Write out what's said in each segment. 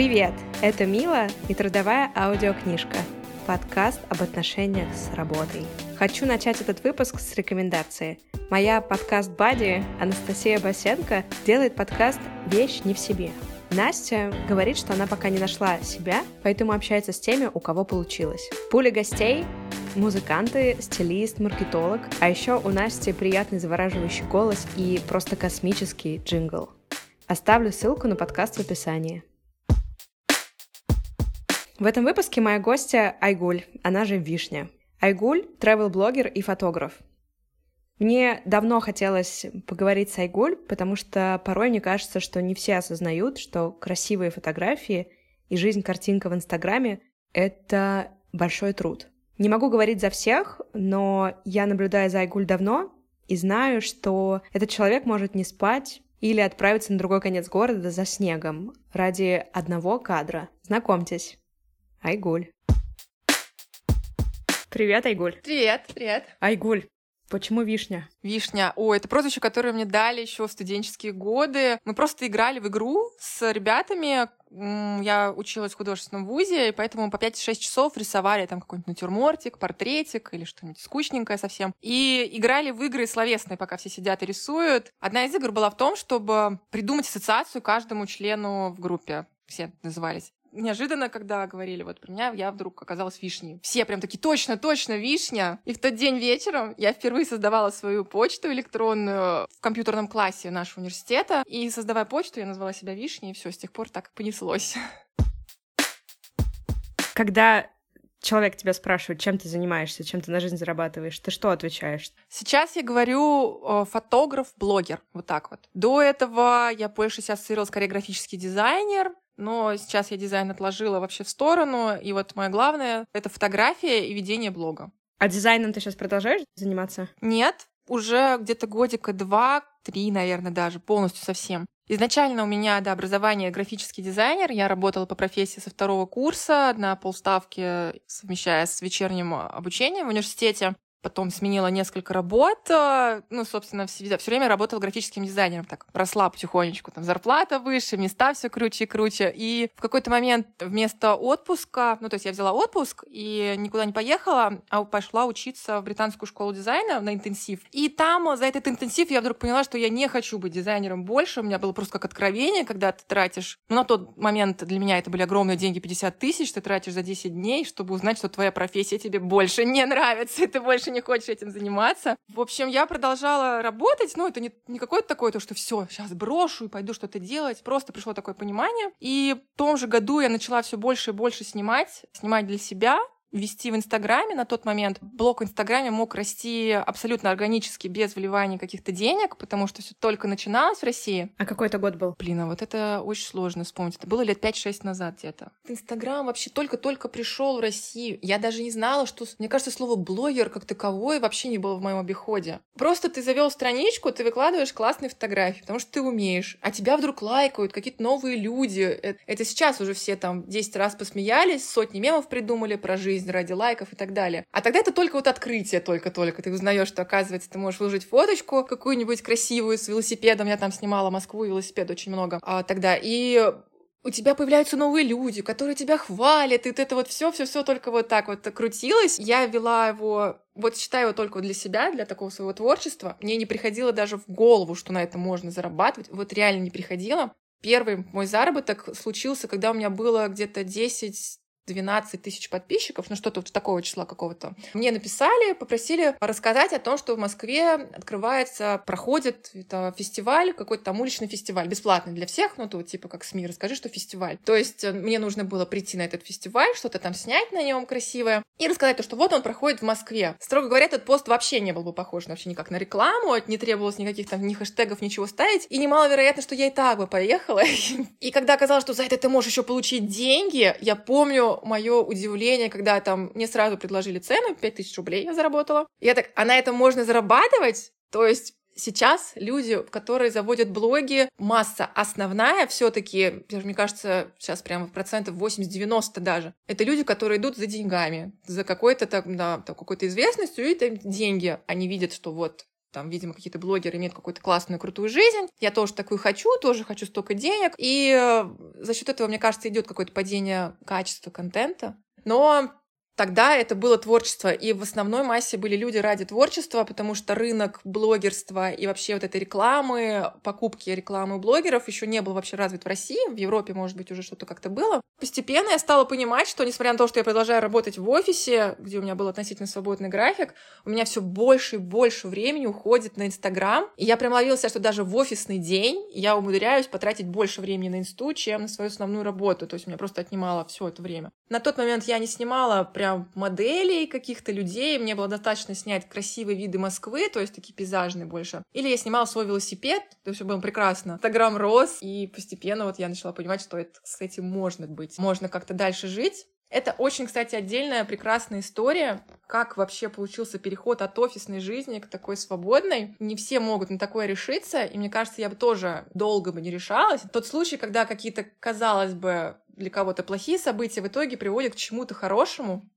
Привет! Это Мила и трудовая аудиокнижка. Подкаст об отношениях с работой. Хочу начать этот выпуск с рекомендации. Моя подкаст-бади Анастасия Басенко делает подкаст «Вещь не в себе». Настя говорит, что она пока не нашла себя, поэтому общается с теми, у кого получилось. Пуля гостей музыканты, стилист, маркетолог, а еще у Насти приятный завораживающий голос и просто космический джингл. Оставлю ссылку на подкаст в описании. В этом выпуске моя гостья Айгуль, она же Вишня. Айгуль — travel-блогер и фотограф. Мне давно хотелось поговорить с Айгуль, потому что порой мне кажется, что не все осознают, что красивые фотографии и жизнь-картинка в Инстаграме — это большой труд. Не могу говорить за всех, но я наблюдаю за Айгуль давно и знаю, что этот человек может не спать или отправиться на другой конец города за снегом ради одного кадра. Знакомьтесь, Айгуль. Привет, Айгуль. Привет, привет. Айгуль, Почему вишня? Вишня. О, это прозвище, которое мне дали еще в студенческие годы. Мы просто играли в игру с ребятами. Я училась в художественном вузе, и поэтому по 5-6 часов рисовали там какой-нибудь натюрмортик, портретик или что-нибудь скучненькое совсем. И играли в игры словесные, пока все сидят и рисуют. Одна из игр была в том, чтобы придумать ассоциацию каждому члену в группе все назывались неожиданно, когда говорили вот про меня, я вдруг оказалась вишней. Все прям такие, точно, точно, вишня. И в тот день вечером я впервые создавала свою почту электронную в компьютерном классе нашего университета. И создавая почту, я назвала себя вишней, и все, с тех пор так понеслось. Когда человек тебя спрашивает, чем ты занимаешься, чем ты на жизнь зарабатываешь, ты что отвечаешь? Сейчас я говорю фотограф, блогер, вот так вот. До этого я больше себя ассоциировала скорее графический дизайнер, но сейчас я дизайн отложила вообще в сторону, и вот мое главное — это фотография и ведение блога. А дизайном ты сейчас продолжаешь заниматься? Нет, уже где-то годика два, три, наверное, даже, полностью совсем. Изначально у меня, да, образование графический дизайнер. Я работала по профессии со второго курса на полставки, совмещая с вечерним обучением в университете потом сменила несколько работ, э, ну, собственно, все, все время работала графическим дизайнером, так, росла потихонечку, там, зарплата выше, места все круче и круче, и в какой-то момент вместо отпуска, ну, то есть я взяла отпуск и никуда не поехала, а пошла учиться в британскую школу дизайна на интенсив, и там за этот интенсив я вдруг поняла, что я не хочу быть дизайнером больше, у меня было просто как откровение, когда ты тратишь, ну, на тот момент для меня это были огромные деньги, 50 тысяч, ты тратишь за 10 дней, чтобы узнать, что твоя профессия тебе больше не нравится, и ты больше больше не хочешь этим заниматься. В общем, я продолжала работать, ну, это не, не какое-то такое, то, что все, сейчас брошу и пойду что-то делать. Просто пришло такое понимание. И в том же году я начала все больше и больше снимать, снимать для себя, вести в Инстаграме на тот момент. Блог в Инстаграме мог расти абсолютно органически, без вливания каких-то денег, потому что все только начиналось в России. А какой это год был? Блин, а вот это очень сложно вспомнить. Это было лет 5-6 назад где-то. Инстаграм вообще только-только пришел в Россию. Я даже не знала, что... Мне кажется, слово блогер как таковой вообще не было в моем обиходе. Просто ты завел страничку, ты выкладываешь классные фотографии, потому что ты умеешь, а тебя вдруг лайкают какие-то новые люди. Это, это сейчас уже все там 10 раз посмеялись, сотни мемов придумали про жизнь жизнь ради лайков и так далее. А тогда это только вот открытие, только-только. Ты узнаешь, что, оказывается, ты можешь выложить фоточку какую-нибудь красивую с велосипедом. Я там снимала Москву, велосипед очень много а, тогда. И у тебя появляются новые люди, которые тебя хвалят, и вот это вот все, все, все только вот так вот крутилось. Я вела его, вот считаю его только для себя, для такого своего творчества. Мне не приходило даже в голову, что на этом можно зарабатывать. Вот реально не приходило. Первый мой заработок случился, когда у меня было где-то 10 12 тысяч подписчиков, ну что-то вот такого числа какого-то. Мне написали, попросили рассказать о том, что в Москве открывается, проходит это фестиваль, какой-то там уличный фестиваль, бесплатный для всех, ну то типа как СМИ, расскажи, что фестиваль. То есть э, мне нужно было прийти на этот фестиваль, что-то там снять на нем красивое и рассказать то, что вот он проходит в Москве. Строго говоря, этот пост вообще не был бы похож вообще никак на рекламу, не требовалось никаких там ни хэштегов, ничего ставить, и немаловероятно, что я и так бы поехала. И когда оказалось, что за это ты можешь еще получить деньги, я помню, мое удивление, когда там мне сразу предложили цену, 5000 рублей я заработала. Я так, а на этом можно зарабатывать? То есть сейчас люди, которые заводят блоги, масса основная все-таки, мне кажется, сейчас прямо процентов 80-90 даже, это люди, которые идут за деньгами, за какой-то там, да, какой-то известностью, и там деньги. Они видят, что вот там, видимо, какие-то блогеры имеют какую-то классную, крутую жизнь. Я тоже такую хочу, тоже хочу столько денег. И э, за счет этого, мне кажется, идет какое-то падение качества контента. Но Тогда это было творчество, и в основной массе были люди ради творчества, потому что рынок блогерства и вообще вот этой рекламы, покупки рекламы блогеров еще не был вообще развит в России, в Европе, может быть, уже что-то как-то было. Постепенно я стала понимать, что несмотря на то, что я продолжаю работать в офисе, где у меня был относительно свободный график, у меня все больше и больше времени уходит на Инстаграм, и я прям ловила себя, что даже в офисный день я умудряюсь потратить больше времени на Инсту, чем на свою основную работу, то есть у меня просто отнимало все это время. На тот момент я не снимала прям моделей каких-то людей. Мне было достаточно снять красивые виды Москвы, то есть такие пейзажные больше. Или я снимала свой велосипед, то все было прекрасно. Инстаграм рос, и постепенно вот я начала понимать, что это, кстати, может быть. Можно как-то дальше жить. Это очень, кстати, отдельная прекрасная история, как вообще получился переход от офисной жизни к такой свободной. Не все могут на такое решиться, и мне кажется, я бы тоже долго бы не решалась. Тот случай, когда какие-то, казалось бы, для кого-то плохие события в итоге приводят к чему-то хорошему,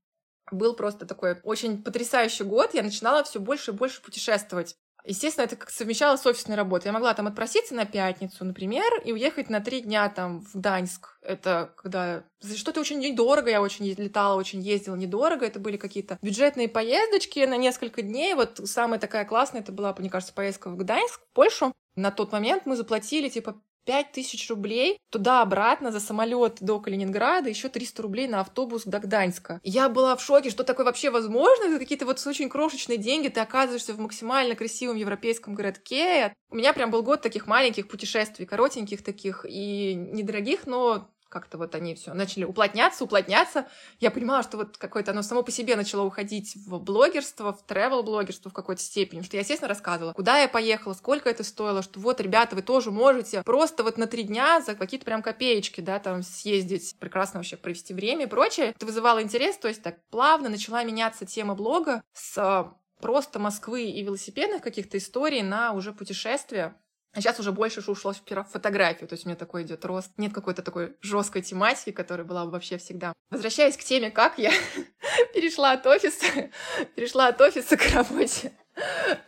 был просто такой очень потрясающий год. Я начинала все больше и больше путешествовать. Естественно, это как совмещалось с офисной работой. Я могла там отпроситься на пятницу, например, и уехать на три дня там в Гданьск. Это когда что-то очень недорого, я очень летала, очень ездила недорого. Это были какие-то бюджетные поездочки на несколько дней. Вот самая такая классная, это была, мне кажется, поездка в Гданьск, в Польшу. На тот момент мы заплатили типа 5 тысяч рублей туда-обратно за самолет до Калининграда, еще 300 рублей на автобус до Гданьска. Я была в шоке, что такое вообще возможно, за какие-то вот очень крошечные деньги ты оказываешься в максимально красивом европейском городке. У меня прям был год таких маленьких путешествий, коротеньких таких и недорогих, но как-то вот они все начали уплотняться, уплотняться. Я понимала, что вот какое-то оно само по себе начало уходить в блогерство, в travel-блогерство в какой-то степени, что я, естественно, рассказывала, куда я поехала, сколько это стоило, что вот, ребята, вы тоже можете просто вот на три дня за какие-то прям копеечки, да, там съездить, прекрасно вообще провести время и прочее. Это вызывало интерес, то есть так плавно начала меняться тема блога с а, просто Москвы и велосипедных каких-то историй на уже путешествия. Сейчас уже больше ушло в фотографию, то есть у меня такой идет рост. Нет какой-то такой жесткой тематики, которая была бы вообще всегда. Возвращаясь к теме, как я перешла от офиса, перешла от офиса к работе.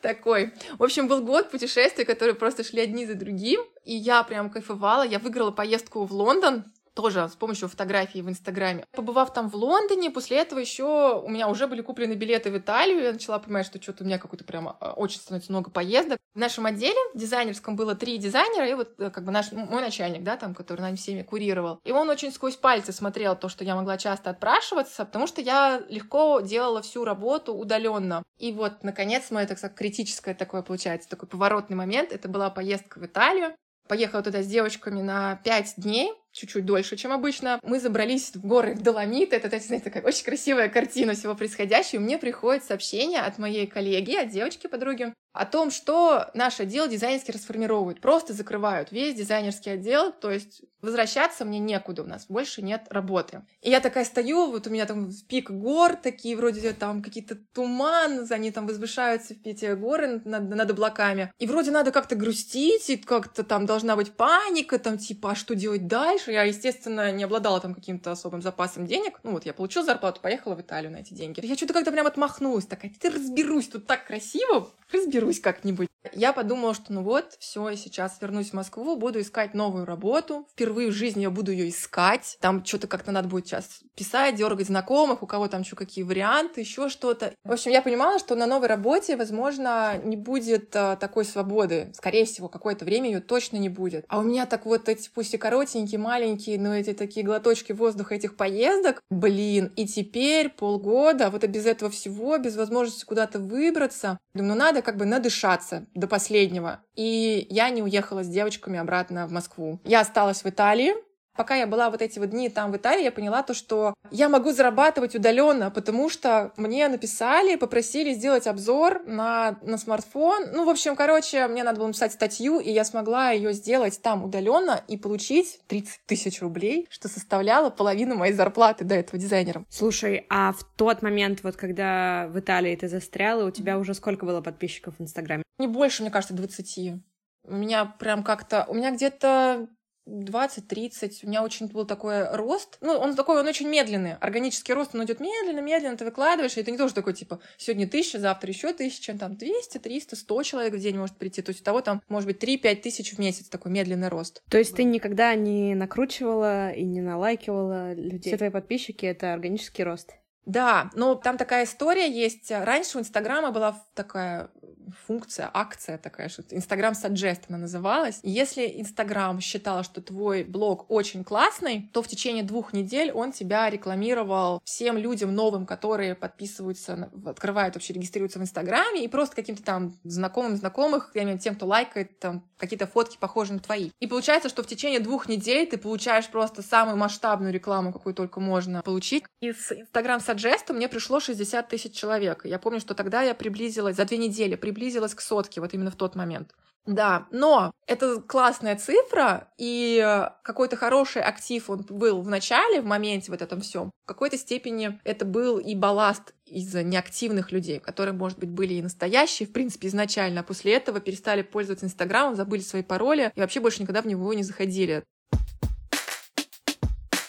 Такой. В общем, был год путешествий, которые просто шли одни за другим, и я прям кайфовала. Я выиграла поездку в Лондон тоже с помощью фотографий в Инстаграме. Побывав там в Лондоне, после этого еще у меня уже были куплены билеты в Италию, я начала понимать, что что-то у меня какой-то прям а, очень становится много поездок. В нашем отделе дизайнерском было три дизайнера, и вот э, как бы наш, мой начальник, да, там, который нами всеми курировал. И он очень сквозь пальцы смотрел то, что я могла часто отпрашиваться, потому что я легко делала всю работу удаленно. И вот, наконец, мое, так сказать, критическое такое, получается, такой поворотный момент, это была поездка в Италию. Поехала туда с девочками на пять дней, чуть-чуть дольше, чем обычно. Мы забрались в горы Доломиты. Это, знаете, такая очень красивая картина всего происходящего. Мне приходит сообщение от моей коллеги, от девочки-подруги, о том, что наш отдел дизайнерский расформировывают. Просто закрывают весь дизайнерский отдел, то есть возвращаться мне некуда, у нас больше нет работы. И я такая стою, вот у меня там пик гор, такие вроде там какие-то туман, они там возвышаются в эти горы над, над облаками. И вроде надо как-то грустить, и как-то там должна быть паника, там типа, а что делать дальше? Я, естественно, не обладала там каким-то особым запасом денег. Ну вот, я получила зарплату, поехала в Италию на эти деньги. Я что-то как-то прям отмахнулась, такая, ты разберусь, тут так красиво, разберусь как-нибудь. Я подумала, что ну вот, все, сейчас вернусь в Москву, буду искать новую работу. Впервые в жизни я буду ее искать. Там что-то как-то надо будет сейчас писать, дергать знакомых, у кого там что какие варианты, еще что-то. В общем, я понимала, что на новой работе, возможно, не будет а, такой свободы. Скорее всего, какое-то время ее точно не будет. А у меня так вот эти, пусть и коротенькие, маленькие, но эти такие глоточки воздуха этих поездок, блин, и теперь полгода, вот и без этого всего, без возможности куда-то выбраться, думаю, ну надо как бы надышаться до последнего. И я не уехала с девочками обратно в Москву. Я осталась в Италии, Пока я была вот эти вот дни там в Италии, я поняла то, что я могу зарабатывать удаленно, потому что мне написали, попросили сделать обзор на, на смартфон. Ну, в общем, короче, мне надо было написать статью, и я смогла ее сделать там удаленно и получить 30 тысяч рублей, что составляло половину моей зарплаты до этого дизайнера. Слушай, а в тот момент, вот когда в Италии ты застряла, у тебя уже сколько было подписчиков в Инстаграме? Не больше, мне кажется, 20. У меня прям как-то... У меня где-то 20-30. У меня очень был такой рост. Ну, он такой, он очень медленный. Органический рост, он идет медленно, медленно, ты выкладываешь, и это не тоже такой, типа, сегодня тысяча, завтра еще тысяча, там 200, 300, 100 человек в день может прийти. То есть у того там, может быть, 3-5 тысяч в месяц такой медленный рост. То есть ты никогда не накручивала и не налайкивала людей? Все твои подписчики — это органический рост? Да, но там такая история есть. Раньше у Инстаграма была такая функция, акция такая, что Инстаграм Suggest она называлась. Если Инстаграм считал, что твой блог очень классный, то в течение двух недель он тебя рекламировал всем людям новым, которые подписываются, открывают вообще, регистрируются в Инстаграме, и просто каким-то там знакомым знакомых, я имею тем, кто лайкает там какие-то фотки, похожие на твои. И получается, что в течение двух недель ты получаешь просто самую масштабную рекламу, какую только можно получить. Из Инстаграм Suggest мне пришло 60 тысяч человек. Я помню, что тогда я приблизилась, за две недели приблизилась к сотке, вот именно в тот момент. Да, но это классная цифра, и какой-то хороший актив он был в начале, в моменте вот этом всем. В какой-то степени это был и балласт из-за неактивных людей, которые, может быть, были и настоящие, в принципе, изначально, а после этого перестали пользоваться Инстаграмом, забыли свои пароли и вообще больше никогда в него не заходили.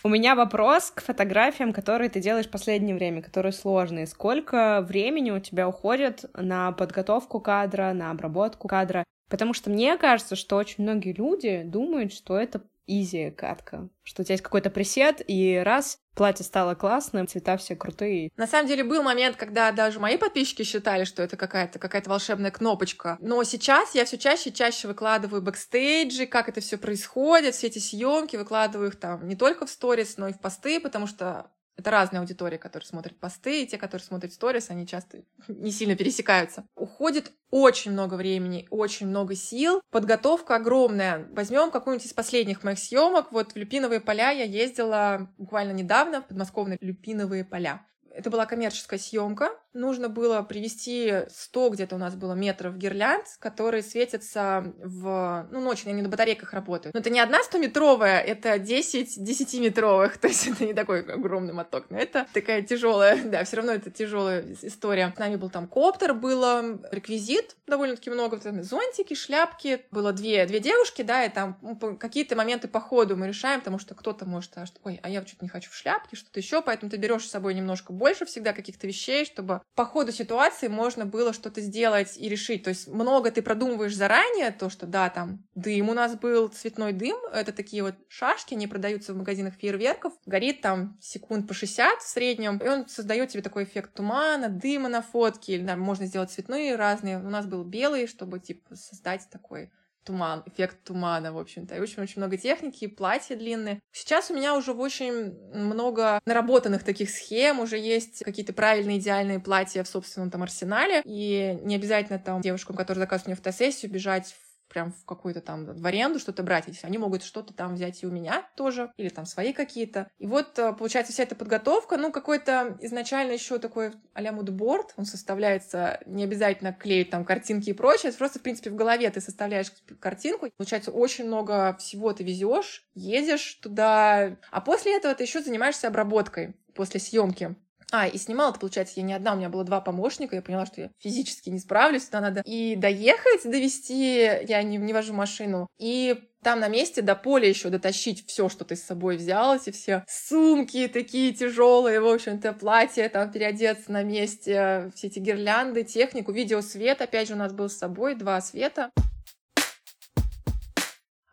У меня вопрос к фотографиям, которые ты делаешь в последнее время, которые сложные. Сколько времени у тебя уходит на подготовку кадра, на обработку кадра? Потому что мне кажется, что очень многие люди думают, что это easy катка, что у тебя есть какой-то пресет, и раз, платье стало классным, цвета все крутые. На самом деле был момент, когда даже мои подписчики считали, что это какая-то какая-то волшебная кнопочка. Но сейчас я все чаще и чаще выкладываю бэкстейджи, как это все происходит, все эти съемки, выкладываю их там не только в сторис, но и в посты, потому что это разная аудитория, которая смотрит посты, и те, которые смотрят сторис, они часто не сильно пересекаются. Уходит очень много времени, очень много сил. Подготовка огромная. Возьмем какую-нибудь из последних моих съемок. Вот в Люпиновые поля я ездила буквально недавно, в подмосковные Люпиновые поля. Это была коммерческая съемка. Нужно было привести 100 где-то у нас было метров гирлянд, которые светятся в... Ну, ночью, они на батарейках работают. Но это не одна 100-метровая, это 10 10-метровых. То есть это не такой огромный моток. Но это такая тяжелая, да, все равно это тяжелая история. С нами был там коптер, было реквизит довольно-таки много, там зонтики, шляпки. Было две, две девушки, да, и там ну, какие-то моменты по ходу мы решаем, потому что кто-то может, а, ой, а я что-то не хочу в шляпке, что-то еще, поэтому ты берешь с собой немножко больше больше всегда каких-то вещей, чтобы по ходу ситуации можно было что-то сделать и решить. То есть много ты продумываешь заранее, то, что да, там дым у нас был, цветной дым, это такие вот шашки, они продаются в магазинах фейерверков, горит там секунд по 60 в среднем, и он создает тебе такой эффект тумана, дыма на фотке, или да, можно сделать цветные разные. У нас был белый, чтобы типа создать такой туман, эффект тумана, в общем-то. И очень-очень много техники, платья длинные. Сейчас у меня уже очень много наработанных таких схем, уже есть какие-то правильные, идеальные платья в собственном там арсенале, и не обязательно там девушкам, которые заказывают мне фотосессию, бежать прям в какую-то там в аренду что-то брать. Они могут что-то там взять и у меня тоже, или там свои какие-то. И вот, э, получается, вся эта подготовка, ну, какой-то изначально еще такой а-ля мудборд, он составляется не обязательно клеить там картинки и прочее, просто, в принципе, в голове ты составляешь картинку, получается, очень много всего ты везешь, едешь туда, а после этого ты еще занимаешься обработкой после съемки. А, и снимала это, получается, я не одна, у меня было два помощника, я поняла, что я физически не справлюсь, туда надо и доехать, довести, я не, не вожу машину, и там на месте до поля еще дотащить все, что ты с собой взял, эти все сумки такие тяжелые, в общем-то, платье, там переодеться на месте, все эти гирлянды, технику, видеосвет, опять же, у нас был с собой два света.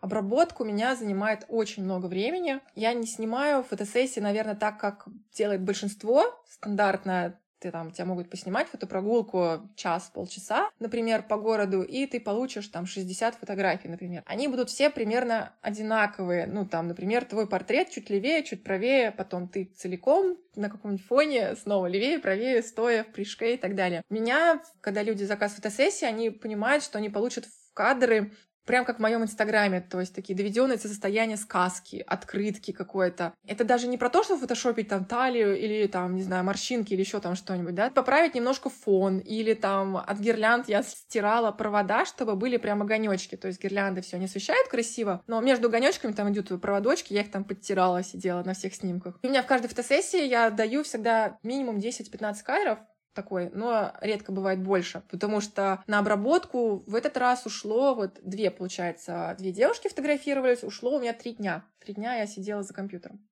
Обработка у меня занимает очень много времени. Я не снимаю фотосессии, наверное, так, как делает большинство. Стандартно ты там, тебя могут поснимать фотопрогулку час-полчаса, например, по городу, и ты получишь там 60 фотографий, например. Они будут все примерно одинаковые. Ну, там, например, твой портрет чуть левее, чуть правее, потом ты целиком на каком-нибудь фоне, снова левее, правее, стоя в прыжке и так далее. Меня, когда люди заказывают фотосессии, они понимают, что они получат кадры Прям как в моем инстаграме, то есть такие доведенные до состояния сказки, открытки какой-то. Это даже не про то, что фотошопить там талию или там, не знаю, морщинки или еще там что-нибудь, да, поправить немножко фон или там от гирлянд я стирала провода, чтобы были прям огонечки, то есть гирлянды все не освещают красиво, но между огонечками там идут проводочки, я их там подтирала, сидела на всех снимках. И у меня в каждой фотосессии я даю всегда минимум 10-15 кадров, такой, но редко бывает больше, потому что на обработку в этот раз ушло вот две, получается, две девушки фотографировались, ушло у меня три дня. Три дня я сидела за компьютером.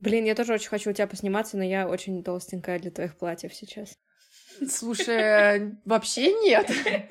Блин, я тоже очень хочу у тебя посниматься, но я очень толстенькая для твоих платьев сейчас. Слушай, вообще нет.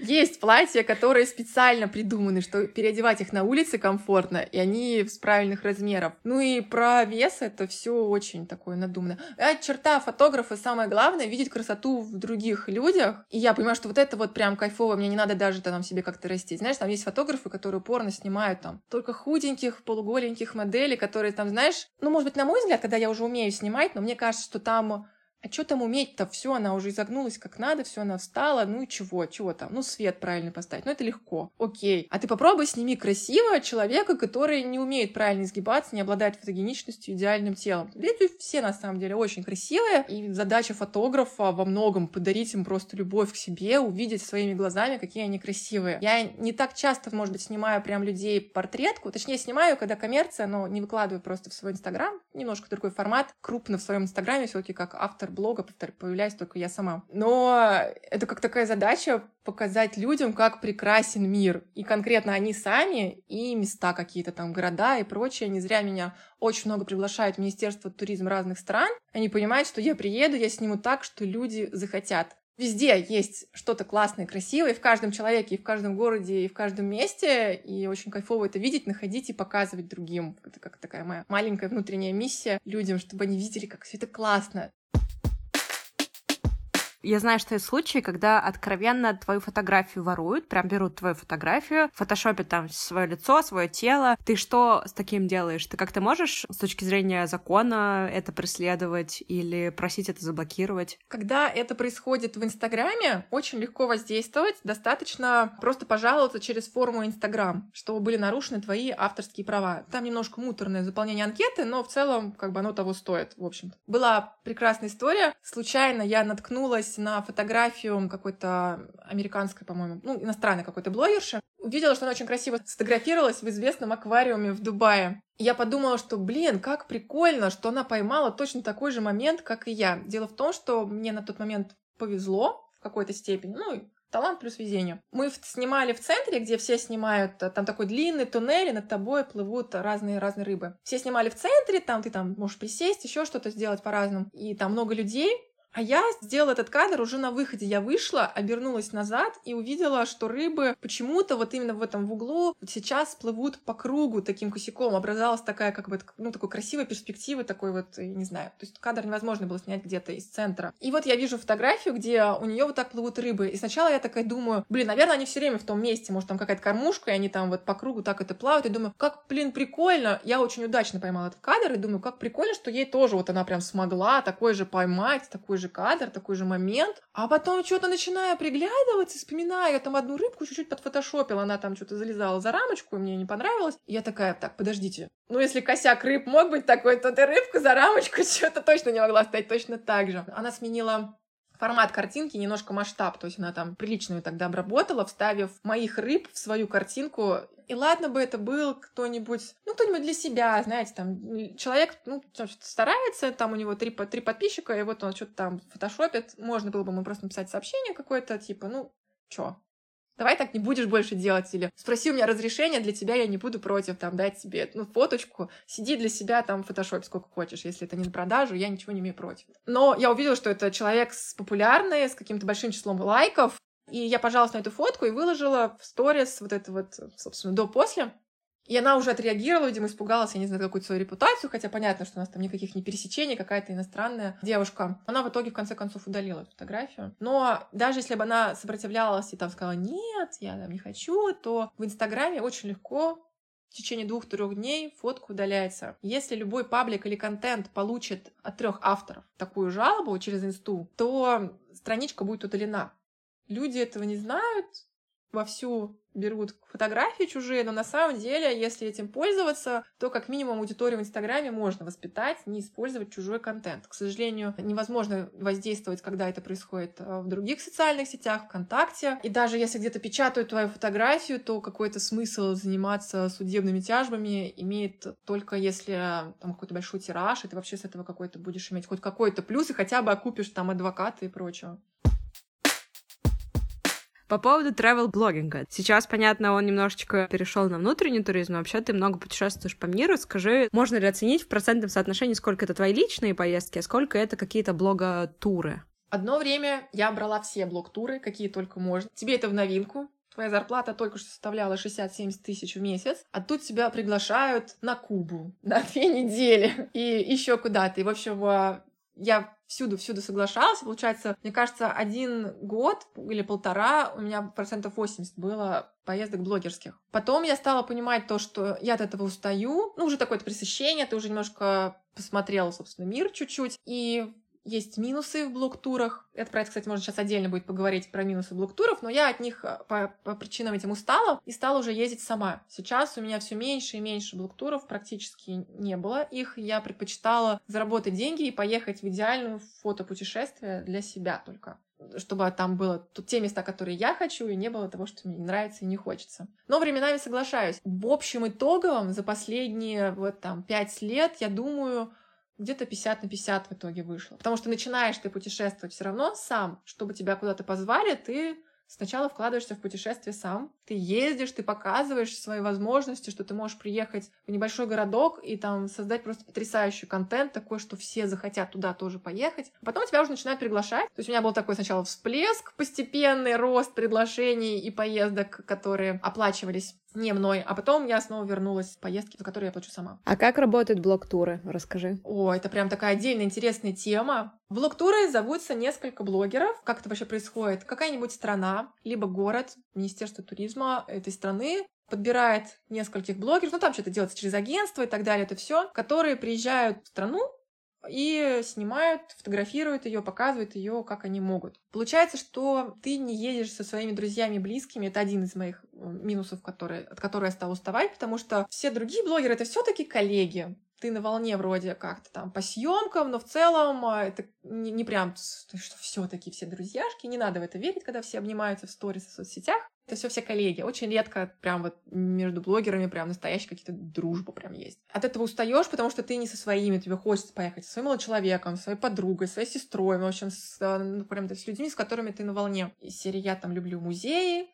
Есть платья, которые специально придуманы, что переодевать их на улице комфортно, и они с правильных размеров. Ну и про вес это все очень такое надуманное. А черта фотографа самое главное видеть красоту в других людях. И я понимаю, что вот это вот прям кайфово, мне не надо даже там себе как-то растить. Знаешь, там есть фотографы, которые упорно снимают там только худеньких, полуголеньких моделей, которые там, знаешь, ну, может быть, на мой взгляд, когда я уже умею снимать, но мне кажется, что там а что там уметь-то? Все, она уже изогнулась как надо, все, она встала. Ну и чего? Чего там? Ну, свет правильно поставить. Ну, это легко. Окей. А ты попробуй сними красиво человека, который не умеет правильно изгибаться, не обладает фотогеничностью, идеальным телом. Люди все, на самом деле, очень красивые. И задача фотографа во многом подарить им просто любовь к себе, увидеть своими глазами, какие они красивые. Я не так часто, может быть, снимаю прям людей портретку. Точнее, снимаю, когда коммерция, но не выкладываю просто в свой инстаграм. Немножко другой формат. Крупно в своем инстаграме все-таки как автор автор блога, появляюсь только я сама. Но это как такая задача показать людям, как прекрасен мир. И конкретно они сами, и места какие-то там, города и прочее. Не зря меня очень много приглашают в Министерство туризма разных стран. Они понимают, что я приеду, я сниму так, что люди захотят. Везде есть что-то классное, красивое, в каждом человеке, и в каждом городе, и в каждом месте, и очень кайфово это видеть, находить и показывать другим. Это как такая моя маленькая внутренняя миссия людям, чтобы они видели, как все это классно. Я знаю, что есть случаи, когда откровенно твою фотографию воруют, прям берут твою фотографию, фотошопят там свое лицо, свое тело. Ты что с таким делаешь? Ты как-то можешь с точки зрения закона это преследовать или просить это заблокировать? Когда это происходит в Инстаграме, очень легко воздействовать. Достаточно просто пожаловаться через форму Инстаграм, что были нарушены твои авторские права. Там немножко муторное заполнение анкеты, но в целом как бы оно того стоит, в общем-то. Была прекрасная история. Случайно я наткнулась наткнулась на фотографию какой-то американской, по-моему, ну, иностранной какой-то блогерши. Увидела, что она очень красиво сфотографировалась в известном аквариуме в Дубае. Я подумала, что, блин, как прикольно, что она поймала точно такой же момент, как и я. Дело в том, что мне на тот момент повезло в какой-то степени. Ну, Талант плюс везение. Мы снимали в центре, где все снимают, э, там такой длинный туннель, и над тобой плывут разные-разные рыбы. Все снимали в центре, там ты там можешь присесть, еще что-то сделать по-разному. И там много людей, а я сделала этот кадр уже на выходе. Я вышла, обернулась назад и увидела, что рыбы почему-то вот именно в этом в углу сейчас плывут по кругу таким косяком. Образовалась такая как бы, ну, такой красивая перспектива, такой вот, не знаю. То есть кадр невозможно было снять где-то из центра. И вот я вижу фотографию, где у нее вот так плывут рыбы. И сначала я такая думаю, блин, наверное, они все время в том месте. Может, там какая-то кормушка, и они там вот по кругу так это плавают. И думаю, как, блин, прикольно. Я очень удачно поймала этот кадр и думаю, как прикольно, что ей тоже вот она прям смогла такой же поймать, такой же же кадр, такой же момент. А потом что-то начинаю приглядываться, вспоминаю, я там одну рыбку чуть-чуть подфотошопила, она там что-то залезала за рамочку, и мне не понравилось. И я такая, так, подождите, ну если косяк рыб мог быть такой, то ты рыбку за рамочку что-то точно не могла стоять точно так же. Она сменила формат картинки, немножко масштаб, то есть она там приличную тогда обработала, вставив моих рыб в свою картинку. И ладно бы это был кто-нибудь, ну, кто-нибудь для себя, знаете, там, человек, ну, старается, там у него три, три подписчика, и вот он что-то там фотошопит, можно было бы ему просто написать сообщение какое-то, типа, ну, чё, давай так не будешь больше делать, или спроси у меня разрешение, для тебя я не буду против, там, дать тебе, ну, фоточку, сиди для себя там в фотошопе сколько хочешь, если это не на продажу, я ничего не имею против. Но я увидела, что это человек с популярный, с каким-то большим числом лайков, и я пожаловалась на эту фотку и выложила в сторис вот это вот, собственно, до-после. И она уже отреагировала, видимо, испугалась, я не знаю, какую-то свою репутацию, хотя понятно, что у нас там никаких не пересечений, какая-то иностранная девушка. Она в итоге, в конце концов, удалила эту фотографию. Но даже если бы она сопротивлялась и там сказала, нет, я там не хочу, то в Инстаграме очень легко в течение двух-трех дней фотка удаляется. Если любой паблик или контент получит от трех авторов такую жалобу через инсту, то страничка будет удалена. Люди этого не знают, вовсю берут фотографии чужие, но на самом деле, если этим пользоваться, то как минимум аудиторию в Инстаграме можно воспитать, не использовать чужой контент. К сожалению, невозможно воздействовать, когда это происходит э, в других социальных сетях, ВКонтакте. И даже если где-то печатают твою фотографию, то какой-то смысл заниматься судебными тяжбами имеет только если там какой-то большой тираж, и ты вообще с этого какой-то будешь иметь хоть какой-то плюс, и хотя бы окупишь там адвоката и прочего. По поводу travel-блогинга. Сейчас, понятно, он немножечко перешел на внутренний туризм, но вообще ты много путешествуешь по миру. Скажи, можно ли оценить в процентном соотношении, сколько это твои личные поездки, а сколько это какие-то блога-туры? Одно время я брала все блог-туры, какие только можно. Тебе это в новинку, твоя зарплата только что составляла 60-70 тысяч в месяц, а тут тебя приглашают на Кубу на две недели и еще куда-то. И, в общем, а, я всюду-всюду соглашалась. Получается, мне кажется, один год или полтора у меня процентов 80 было поездок блогерских. Потом я стала понимать то, что я от этого устаю. Ну, уже такое пресыщение, ты уже немножко посмотрела, собственно, мир чуть-чуть. И есть минусы в блок-турах. Это про это, кстати, можно сейчас отдельно будет поговорить про минусы блок-туров, но я от них э, по, по причинам этим устала и стала уже ездить сама. Сейчас у меня все меньше и меньше блок-туров, практически не было их. Я предпочитала заработать деньги и поехать в идеальную фотопутешествие для себя только чтобы там было те места, которые я хочу, и не было того, что мне не нравится и не хочется. Но временами соглашаюсь. В общем итоговом за последние вот там пять лет, я думаю, где-то 50 на 50 в итоге вышло. Потому что начинаешь ты путешествовать все равно сам, чтобы тебя куда-то позвали, ты Сначала вкладываешься в путешествие сам. Ты ездишь, ты показываешь свои возможности, что ты можешь приехать в небольшой городок и там создать просто потрясающий контент, такой, что все захотят туда тоже поехать. Потом тебя уже начинают приглашать. То есть у меня был такой сначала всплеск, постепенный рост предложений и поездок, которые оплачивались не мной, а потом я снова вернулась в поездки, за которые я плачу сама. А как работают блок-туры? Расскажи. О, это прям такая отдельная интересная тема. Блок-туры зовутся несколько блогеров. Как это вообще происходит? Какая-нибудь страна, либо город, Министерство туризма этой страны подбирает нескольких блогеров, ну там что-то делается через агентство и так далее, это все, которые приезжают в страну, и снимают, фотографируют ее, показывают ее, как они могут. Получается, что ты не едешь со своими друзьями близкими. Это один из моих э, минусов, которые, от которых я стала уставать, потому что все другие блогеры это все-таки коллеги. Ты на волне вроде как-то там по съемкам, но в целом а, это не, не прям, что все-таки все друзьяшки. Не надо в это верить, когда все обнимаются в сторис в соцсетях. Это все все коллеги. Очень редко прям вот между блогерами прям настоящие какие-то дружбы прям есть. От этого устаешь, потому что ты не со своими, тебе хочется поехать со своим человеком, со своей подругой, со своей сестрой, в общем, с, э, ну, прям с людьми, с которыми ты на волне. Из серии я там люблю музеи,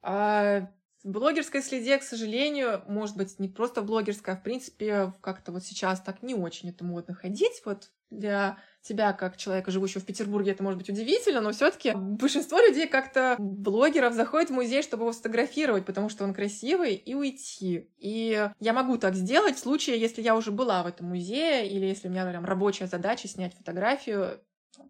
а в блогерской следе, к сожалению, может быть, не просто в блогерской, а в принципе, как-то вот сейчас так не очень это модно ходить. Вот для тебя, как человека, живущего в Петербурге, это может быть удивительно, но все таки большинство людей как-то блогеров заходит в музей, чтобы его сфотографировать, потому что он красивый, и уйти. И я могу так сделать в случае, если я уже была в этом музее, или если у меня прям рабочая задача снять фотографию,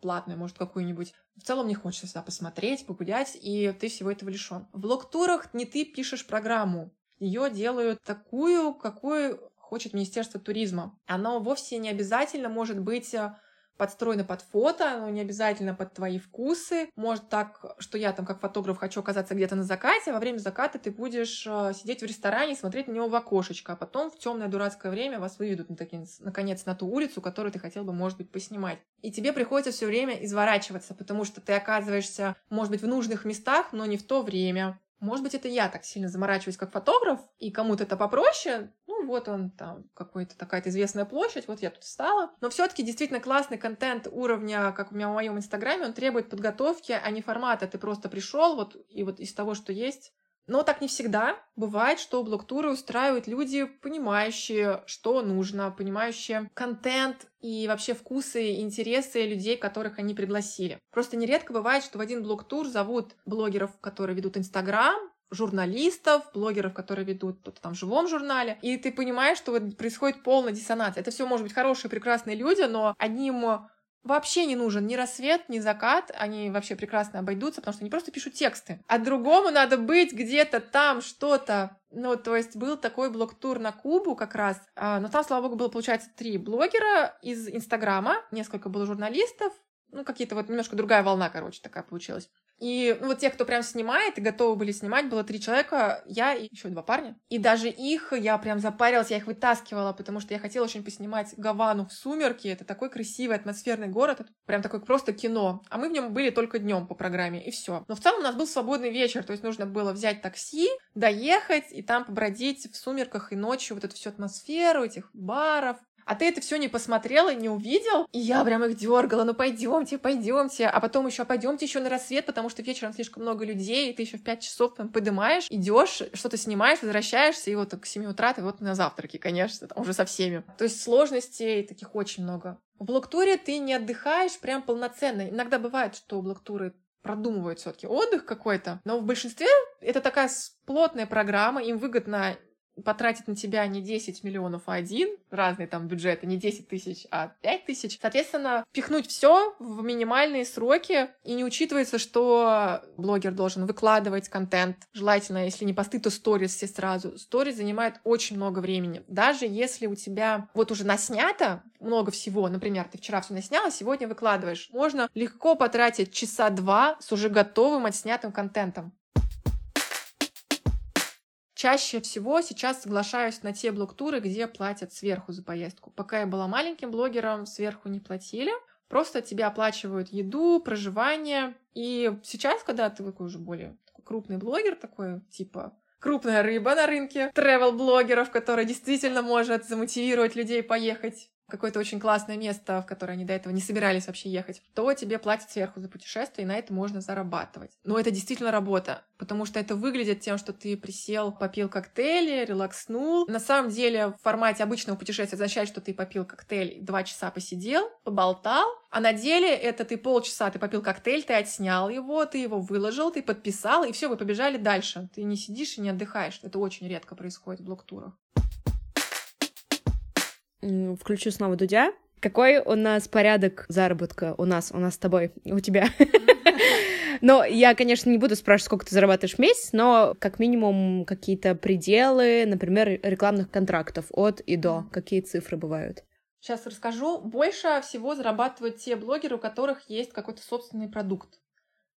платную, может, какую-нибудь. В целом не хочется сюда посмотреть, погулять, и ты всего этого лишен. В блог-турах не ты пишешь программу. Ее делают такую, какую хочет Министерство туризма. Оно вовсе не обязательно может быть э, подстроено под фото, но не обязательно под твои вкусы. Может так, что я там как фотограф хочу оказаться где-то на закате, а во время заката ты будешь э, сидеть в ресторане и смотреть на него в окошечко, а потом в темное дурацкое время вас выведут наконец, наконец на ту улицу, которую ты хотел бы, может быть, поснимать. И тебе приходится все время изворачиваться, потому что ты оказываешься, может быть, в нужных местах, но не в то время. Может быть, это я так сильно заморачиваюсь как фотограф, и кому-то это попроще. Ну, вот он там, какой-то такая-то известная площадь, вот я тут встала. Но все таки действительно классный контент уровня, как у меня в моем инстаграме, он требует подготовки, а не формата. Ты просто пришел вот и вот из того, что есть, но так не всегда. Бывает, что блок-туры устраивают люди, понимающие, что нужно, понимающие контент и вообще вкусы и интересы людей, которых они пригласили. Просто нередко бывает, что в один блок-тур зовут блогеров, которые ведут Инстаграм, журналистов, блогеров, которые ведут кто-то там в живом журнале, и ты понимаешь, что вот происходит полный диссонанс. Это все может быть хорошие, прекрасные люди, но одним вообще не нужен ни рассвет, ни закат, они вообще прекрасно обойдутся, потому что они просто пишут тексты. А другому надо быть где-то там, что-то. Ну, то есть был такой блог-тур на Кубу как раз, а, но там, слава богу, было, получается, три блогера из Инстаграма, несколько было журналистов, ну, какие-то вот немножко другая волна, короче, такая получилась. И ну, вот те, кто прям снимает и готовы были снимать, было три человека, я и еще два парня. И даже их я прям запарилась, я их вытаскивала, потому что я хотела очень поснимать Гавану в сумерки. Это такой красивый атмосферный город, это прям такое просто кино. А мы в нем были только днем по программе, и все. Но в целом у нас был свободный вечер, то есть нужно было взять такси, доехать и там побродить в сумерках и ночью вот эту всю атмосферу этих баров, а ты это все не посмотрел и не увидел. И я прям их дергала, ну пойдемте, пойдемте. А потом еще пойдемте еще на рассвет, потому что вечером слишком много людей, и ты еще в 5 часов там подымаешь, идешь, что-то снимаешь, возвращаешься, и вот к 7 утра ты вот на завтраке, конечно, там уже со всеми. То есть сложностей таких очень много. В блоктуре ты не отдыхаешь прям полноценно. Иногда бывает, что блоктуры продумывают все-таки отдых какой-то, но в большинстве это такая плотная программа, им выгодно потратить на тебя не 10 миллионов, а один, разные там бюджеты, не 10 тысяч, а 5 тысяч. Соответственно, пихнуть все в минимальные сроки, и не учитывается, что блогер должен выкладывать контент. Желательно, если не посты, то сторис все сразу. Сторис занимает очень много времени. Даже если у тебя вот уже наснято много всего, например, ты вчера все насняла, сегодня выкладываешь, можно легко потратить часа два с уже готовым отснятым контентом. Чаще всего сейчас соглашаюсь на те блок-туры, где платят сверху за поездку. Пока я была маленьким блогером, сверху не платили. Просто тебе оплачивают еду, проживание. И сейчас, когда ты такой уже более крупный блогер, такой типа крупная рыба на рынке тревел-блогеров, который действительно может замотивировать людей поехать какое-то очень классное место, в которое они до этого не собирались вообще ехать, то тебе платят сверху за путешествие, и на это можно зарабатывать. Но это действительно работа, потому что это выглядит тем, что ты присел, попил коктейли, релакснул. На самом деле в формате обычного путешествия означает, что ты попил коктейль, два часа посидел, поболтал, а на деле это ты полчаса, ты попил коктейль, ты отснял его, ты его выложил, ты подписал, и все, вы побежали дальше. Ты не сидишь и не отдыхаешь. Это очень редко происходит в блок-турах включу снова Дудя. Какой у нас порядок заработка у нас, у нас с тобой, у тебя? Но я, конечно, не буду спрашивать, сколько ты зарабатываешь в месяц, но как минимум какие-то пределы, например, рекламных контрактов от и до. Какие цифры бывают? Сейчас расскажу. Больше всего зарабатывают те блогеры, у которых есть какой-то собственный продукт.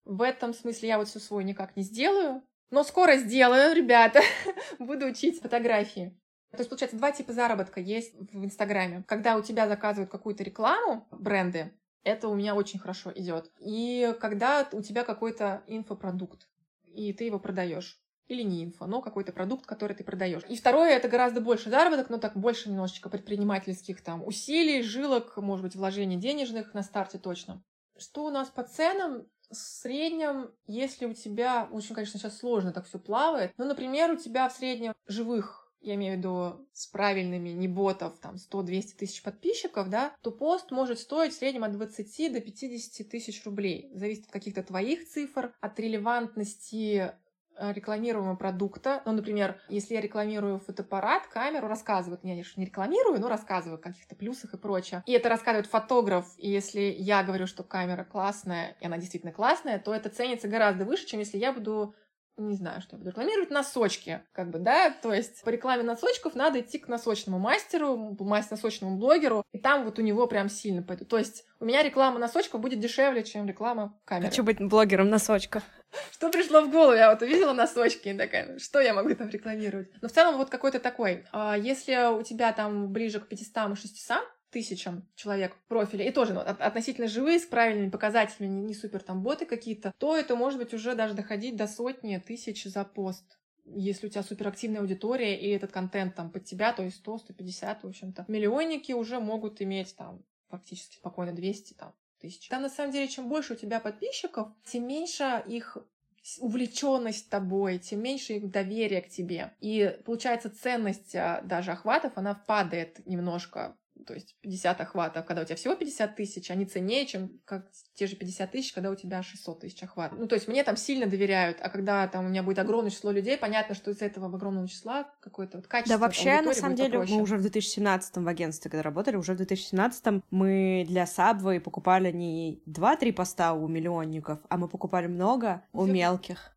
В этом смысле я вот все свой никак не сделаю. Но скоро сделаю, ребята. Буду учить фотографии. То есть, получается, два типа заработка есть в Инстаграме. Когда у тебя заказывают какую-то рекламу, бренды, это у меня очень хорошо идет. И когда у тебя какой-то инфопродукт, и ты его продаешь. Или не инфо, но какой-то продукт, который ты продаешь. И второе, это гораздо больше заработок, но так больше немножечко предпринимательских там усилий, жилок, может быть, вложений денежных на старте точно. Что у нас по ценам? В среднем, если у тебя, очень, конечно, сейчас сложно так все плавает, но, например, у тебя в среднем живых я имею в виду с правильными, не ботов, там 100-200 тысяч подписчиков, да, то пост может стоить в среднем от 20 до 50 тысяч рублей. Зависит от каких-то твоих цифр, от релевантности э, рекламируемого продукта. Ну, например, если я рекламирую фотоаппарат, камеру, рассказывают, я не рекламирую, но рассказываю о каких-то плюсах и прочее. И это рассказывает фотограф, и если я говорю, что камера классная, и она действительно классная, то это ценится гораздо выше, чем если я буду не знаю, что я буду рекламировать, носочки, как бы, да, то есть по рекламе носочков надо идти к носочному мастеру, носочному блогеру, и там вот у него прям сильно пойдут. То есть у меня реклама носочков будет дешевле, чем реклама камеры. Хочу быть блогером носочков. Что пришло в голову? Я вот увидела носочки и такая, что я могу там рекламировать? Но в целом вот какой-то такой. А если у тебя там ближе к 500 и 600, тысячам человек профиля, и тоже ну, относительно живые, с правильными показателями, не, супер там боты какие-то, то это может быть уже даже доходить до сотни тысяч за пост. Если у тебя суперактивная аудитория, и этот контент там под тебя, то есть 100, 150, в общем-то. Миллионники уже могут иметь там фактически спокойно 200 там, тысяч. Там на самом деле, чем больше у тебя подписчиков, тем меньше их увлеченность тобой, тем меньше их доверие к тебе. И получается ценность а, даже охватов, она падает немножко то есть 50 охватов, когда у тебя всего 50 тысяч, они ценнее, чем как те же 50 тысяч, когда у тебя 600 тысяч охватов. Ну, то есть мне там сильно доверяют, а когда там у меня будет огромное число людей, понятно, что из этого огромного числа какое-то вот качество Да, вообще, на самом деле, попроще. мы уже в 2017 в агентстве, когда работали, уже в 2017 мы для Subway покупали не 2-3 поста у миллионников, а мы покупали много у мелких.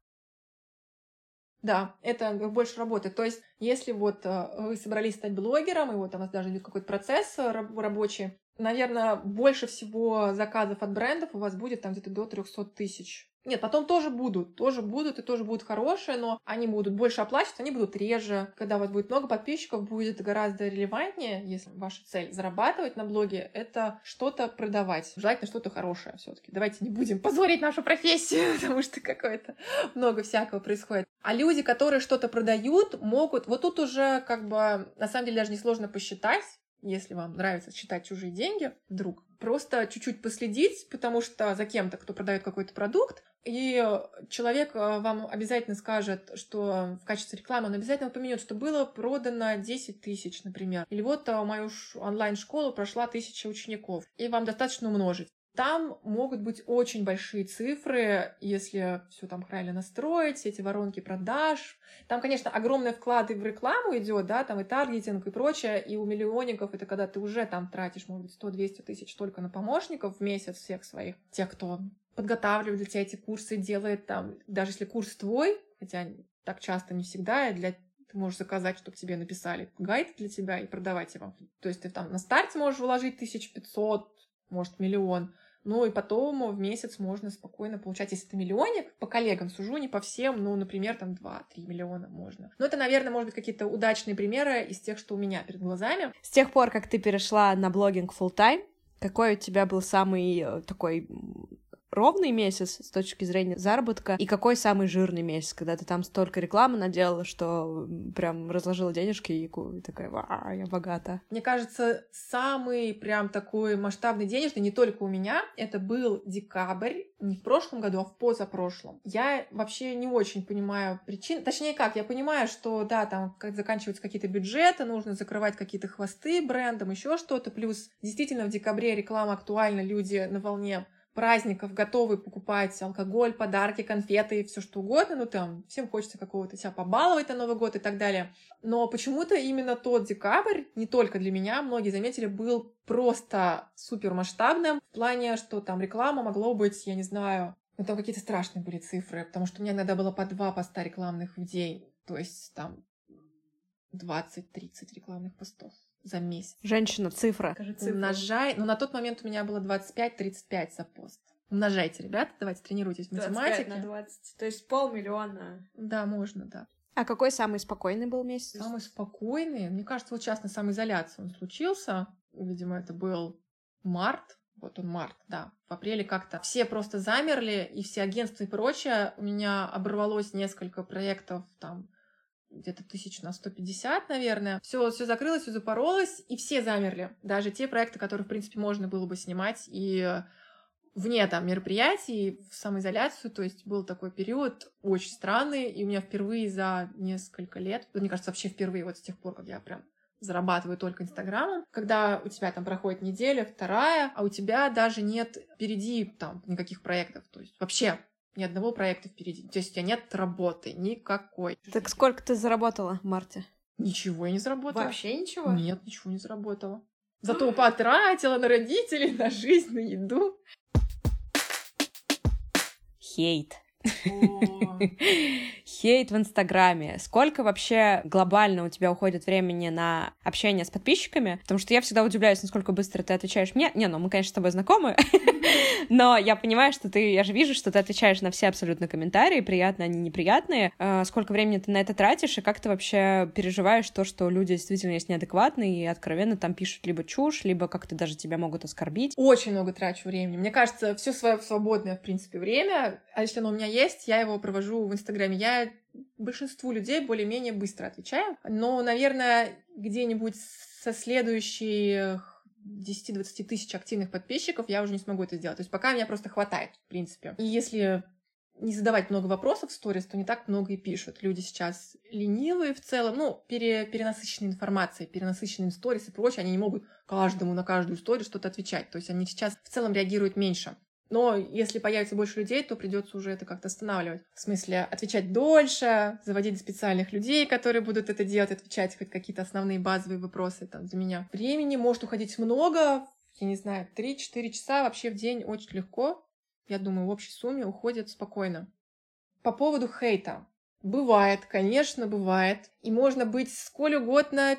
Да, это больше работает. То есть, если вот э, вы собрались стать блогером, и вот у вас даже идет какой-то процесс э, рабочий, наверное, больше всего заказов от брендов у вас будет там где-то до 300 тысяч Нет, потом тоже будут, тоже будут и тоже будут хорошие, но они будут больше оплачиваться, они будут реже. Когда у вас будет много подписчиков, будет гораздо релевантнее, если ваша цель зарабатывать на блоге, это что-то продавать. Желательно что-то хорошее все таки Давайте не будем позорить нашу профессию, потому что какое-то много всякого происходит. А люди, которые что-то продают, могут... Вот тут уже как бы на самом деле даже несложно посчитать, если вам нравится считать чужие деньги, вдруг, просто чуть-чуть последить, потому что за кем-то, кто продает какой-то продукт, и человек э, вам обязательно скажет, что в качестве рекламы он обязательно упомянет, что было продано 10 тысяч, например. Или вот э, мою онлайн-школу прошла тысяча учеников. И вам достаточно умножить. Там могут быть очень большие цифры, если все там правильно настроить, все эти воронки продаж. Там, конечно, огромные вклады в рекламу идет, да, там и таргетинг и прочее, и у миллионников это когда ты уже там тратишь, может быть, 100-200 тысяч только на помощников в месяц всех своих, тех, кто подготавливает для тебя эти курсы, делает там, даже если курс твой, хотя так часто не всегда, для ты можешь заказать, чтобы тебе написали гайд для тебя и продавать его. То есть ты там на старте можешь вложить 1500, может, миллион, ну и потом в месяц можно спокойно получать, если это миллионник, по коллегам сужу, не по всем, ну, например, там 2-3 миллиона можно. Но это, наверное, может быть какие-то удачные примеры из тех, что у меня перед глазами. С тех пор, как ты перешла на блогинг full time, какой у тебя был самый э, такой ровный месяц с точки зрения заработка и какой самый жирный месяц, когда ты там столько рекламы наделала, что прям разложила денежки и, такая, ва, я богата. Мне кажется, самый прям такой масштабный денежный не только у меня, это был декабрь, не в прошлом году, а в позапрошлом. Я вообще не очень понимаю причин, точнее как, я понимаю, что да, там заканчиваются какие-то бюджеты, нужно закрывать какие-то хвосты брендом, еще что-то, плюс действительно в декабре реклама актуальна, люди на волне праздников готовы покупать алкоголь, подарки, конфеты, все что угодно, ну там всем хочется какого-то себя побаловать на Новый год и так далее. Но почему-то именно тот декабрь, не только для меня, многие заметили, был просто супер масштабным в плане, что там реклама могло быть, я не знаю, ну там какие-то страшные были цифры, потому что у меня иногда было по два поста рекламных в день, то есть там 20-30 рекламных постов за месяц. Женщина, цифра. Скажи цифру. Умножай. Ну, на тот момент у меня было 25-35 за пост. Умножайте, ребята, давайте тренируйтесь в математике. на 20, то есть полмиллиона. Да, можно, да. А какой самый спокойный был месяц? Самый спокойный? Мне кажется, вот сейчас на самоизоляции он случился. Видимо, это был март. Вот он март, да. В апреле как-то все просто замерли, и все агентства и прочее. У меня оборвалось несколько проектов там где-то тысяч на 150, наверное. Все, все закрылось, все запоролось, и все замерли. Даже те проекты, которые, в принципе, можно было бы снимать и вне там мероприятий, в самоизоляцию, то есть был такой период очень странный, и у меня впервые за несколько лет, мне кажется, вообще впервые вот с тех пор, как я прям зарабатываю только Инстаграмом, когда у тебя там проходит неделя, вторая, а у тебя даже нет впереди там никаких проектов, то есть вообще ни одного проекта впереди. То есть у тебя нет работы никакой. Так сколько ты заработала в марте? Ничего я не заработала. Вообще ничего? Нет, ничего не заработала. Зато потратила на родителей, на жизнь, на еду. Хейт. Хейт в Инстаграме. Сколько вообще глобально у тебя уходит времени на общение с подписчиками? Потому что я всегда удивляюсь, насколько быстро ты отвечаешь мне. Не, ну мы, конечно, с тобой знакомы, но я понимаю, что ты, я же вижу, что ты отвечаешь на все абсолютно комментарии, приятные они, неприятные. А, сколько времени ты на это тратишь, и как ты вообще переживаешь то, что люди действительно есть неадекватные и откровенно там пишут либо чушь, либо как-то даже тебя могут оскорбить? Очень много трачу времени. Мне кажется, все свое свободное, в принципе, время, а если оно у меня есть, я его провожу в Инстаграме. Я большинству людей более-менее быстро отвечаю. Но, наверное, где-нибудь со следующих 10-20 тысяч активных подписчиков я уже не смогу это сделать. То есть пока меня просто хватает, в принципе. И если не задавать много вопросов в сторис, то не так много и пишут. Люди сейчас ленивые в целом, ну, пере, перенасыщенной информацией, перенасыщенными сторис и прочее, они не могут каждому на каждую историю что-то отвечать. То есть они сейчас в целом реагируют меньше. Но если появится больше людей, то придется уже это как-то останавливать. В смысле, отвечать дольше, заводить специальных людей, которые будут это делать, отвечать хоть какие-то основные базовые вопросы там за меня. Времени может уходить много, я не знаю, 3-4 часа вообще в день очень легко. Я думаю, в общей сумме уходит спокойно. По поводу хейта. Бывает, конечно, бывает. И можно быть сколь угодно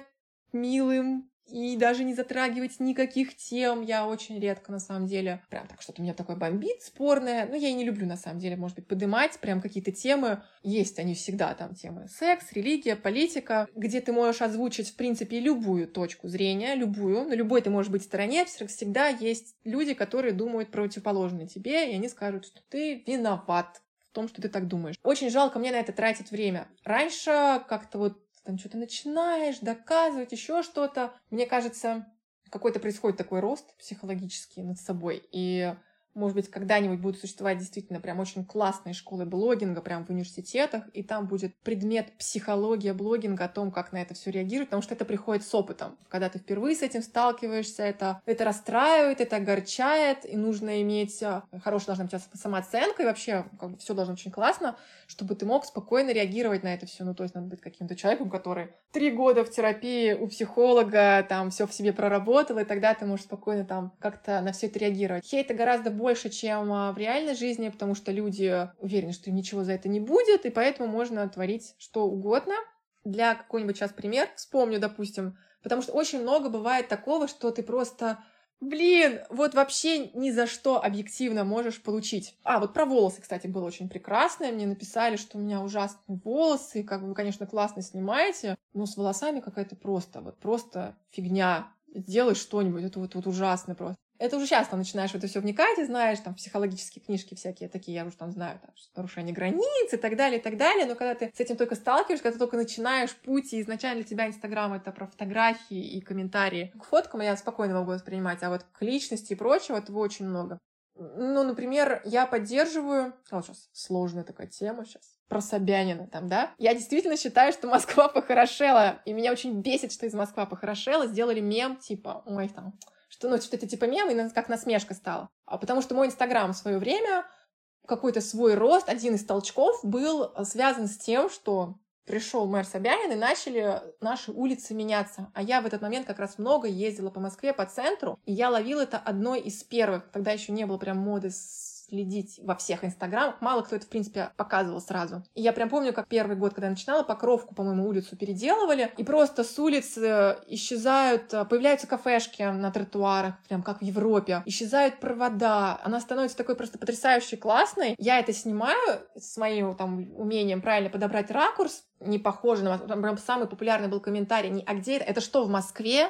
милым, и даже не затрагивать никаких тем. Я очень редко, на самом деле, прям так что-то меня такое бомбит, спорное. Но я и не люблю, на самом деле, может быть, поднимать прям какие-то темы. Есть они всегда, там, темы секс, религия, политика, где ты можешь озвучить, в принципе, любую точку зрения, любую. На любой ты можешь быть стороне. Всегда есть люди, которые думают противоположно тебе, и они скажут, что ты виноват в том, что ты так думаешь. Очень жалко мне на это тратить время. Раньше как-то вот там что-то начинаешь доказывать, еще что-то. Мне кажется, какой-то происходит такой рост психологический над собой. И может быть, когда-нибудь будут существовать действительно прям очень классные школы блогинга прям в университетах, и там будет предмет психология блогинга о том, как на это все реагировать, потому что это приходит с опытом. Когда ты впервые с этим сталкиваешься, это, это расстраивает, это огорчает, и нужно иметь а, хорошая должна быть самооценка, и вообще как бы все должно очень классно, чтобы ты мог спокойно реагировать на это все. Ну, то есть надо быть каким-то человеком, который три года в терапии у психолога, там все в себе проработал, и тогда ты можешь спокойно там как-то на все это реагировать. Хейта гораздо больше больше, чем а, в реальной жизни, потому что люди уверены, что ничего за это не будет, и поэтому можно творить что угодно. Для какой-нибудь сейчас пример вспомню, допустим, потому что очень много бывает такого, что ты просто Блин, вот вообще ни за что объективно можешь получить. А, вот про волосы, кстати, было очень прекрасное. Мне написали, что у меня ужасные волосы, как вы, конечно, классно снимаете, но с волосами какая-то просто, вот просто фигня. Сделай что-нибудь, это вот, вот ужасно просто. Это уже часто начинаешь в это все вникать и знаешь, там, психологические книжки всякие такие, я уже там знаю, там, нарушение границ и так далее, и так далее, но когда ты с этим только сталкиваешься, когда ты только начинаешь путь, и изначально для тебя Инстаграм — это про фотографии и комментарии. К фоткам я спокойно могу воспринимать, а вот к личности и прочего этого очень много. Ну, например, я поддерживаю... Вот сейчас сложная такая тема сейчас. Про Собянина там, да? Я действительно считаю, что Москва похорошела. И меня очень бесит, что из Москва похорошела. Сделали мем, типа, ой, там, что, ну, что это типа мем, и как насмешка стала. А потому что мой Инстаграм в свое время, какой-то свой рост, один из толчков был связан с тем, что пришел мэр Собянин, и начали наши улицы меняться. А я в этот момент как раз много ездила по Москве, по центру, и я ловила это одной из первых. Тогда еще не было прям моды с следить во всех инстаграмах. Мало кто это, в принципе, показывал сразу. И я прям помню, как первый год, когда я начинала, Покровку, по-моему, улицу переделывали, и просто с улиц исчезают, э, появляются кафешки на тротуарах, прям как в Европе, исчезают провода, она становится такой просто потрясающей, классной. Я это снимаю с моим там умением правильно подобрать ракурс, не похоже на... Там прям самый популярный был комментарий, не, а где это? Это что, в Москве?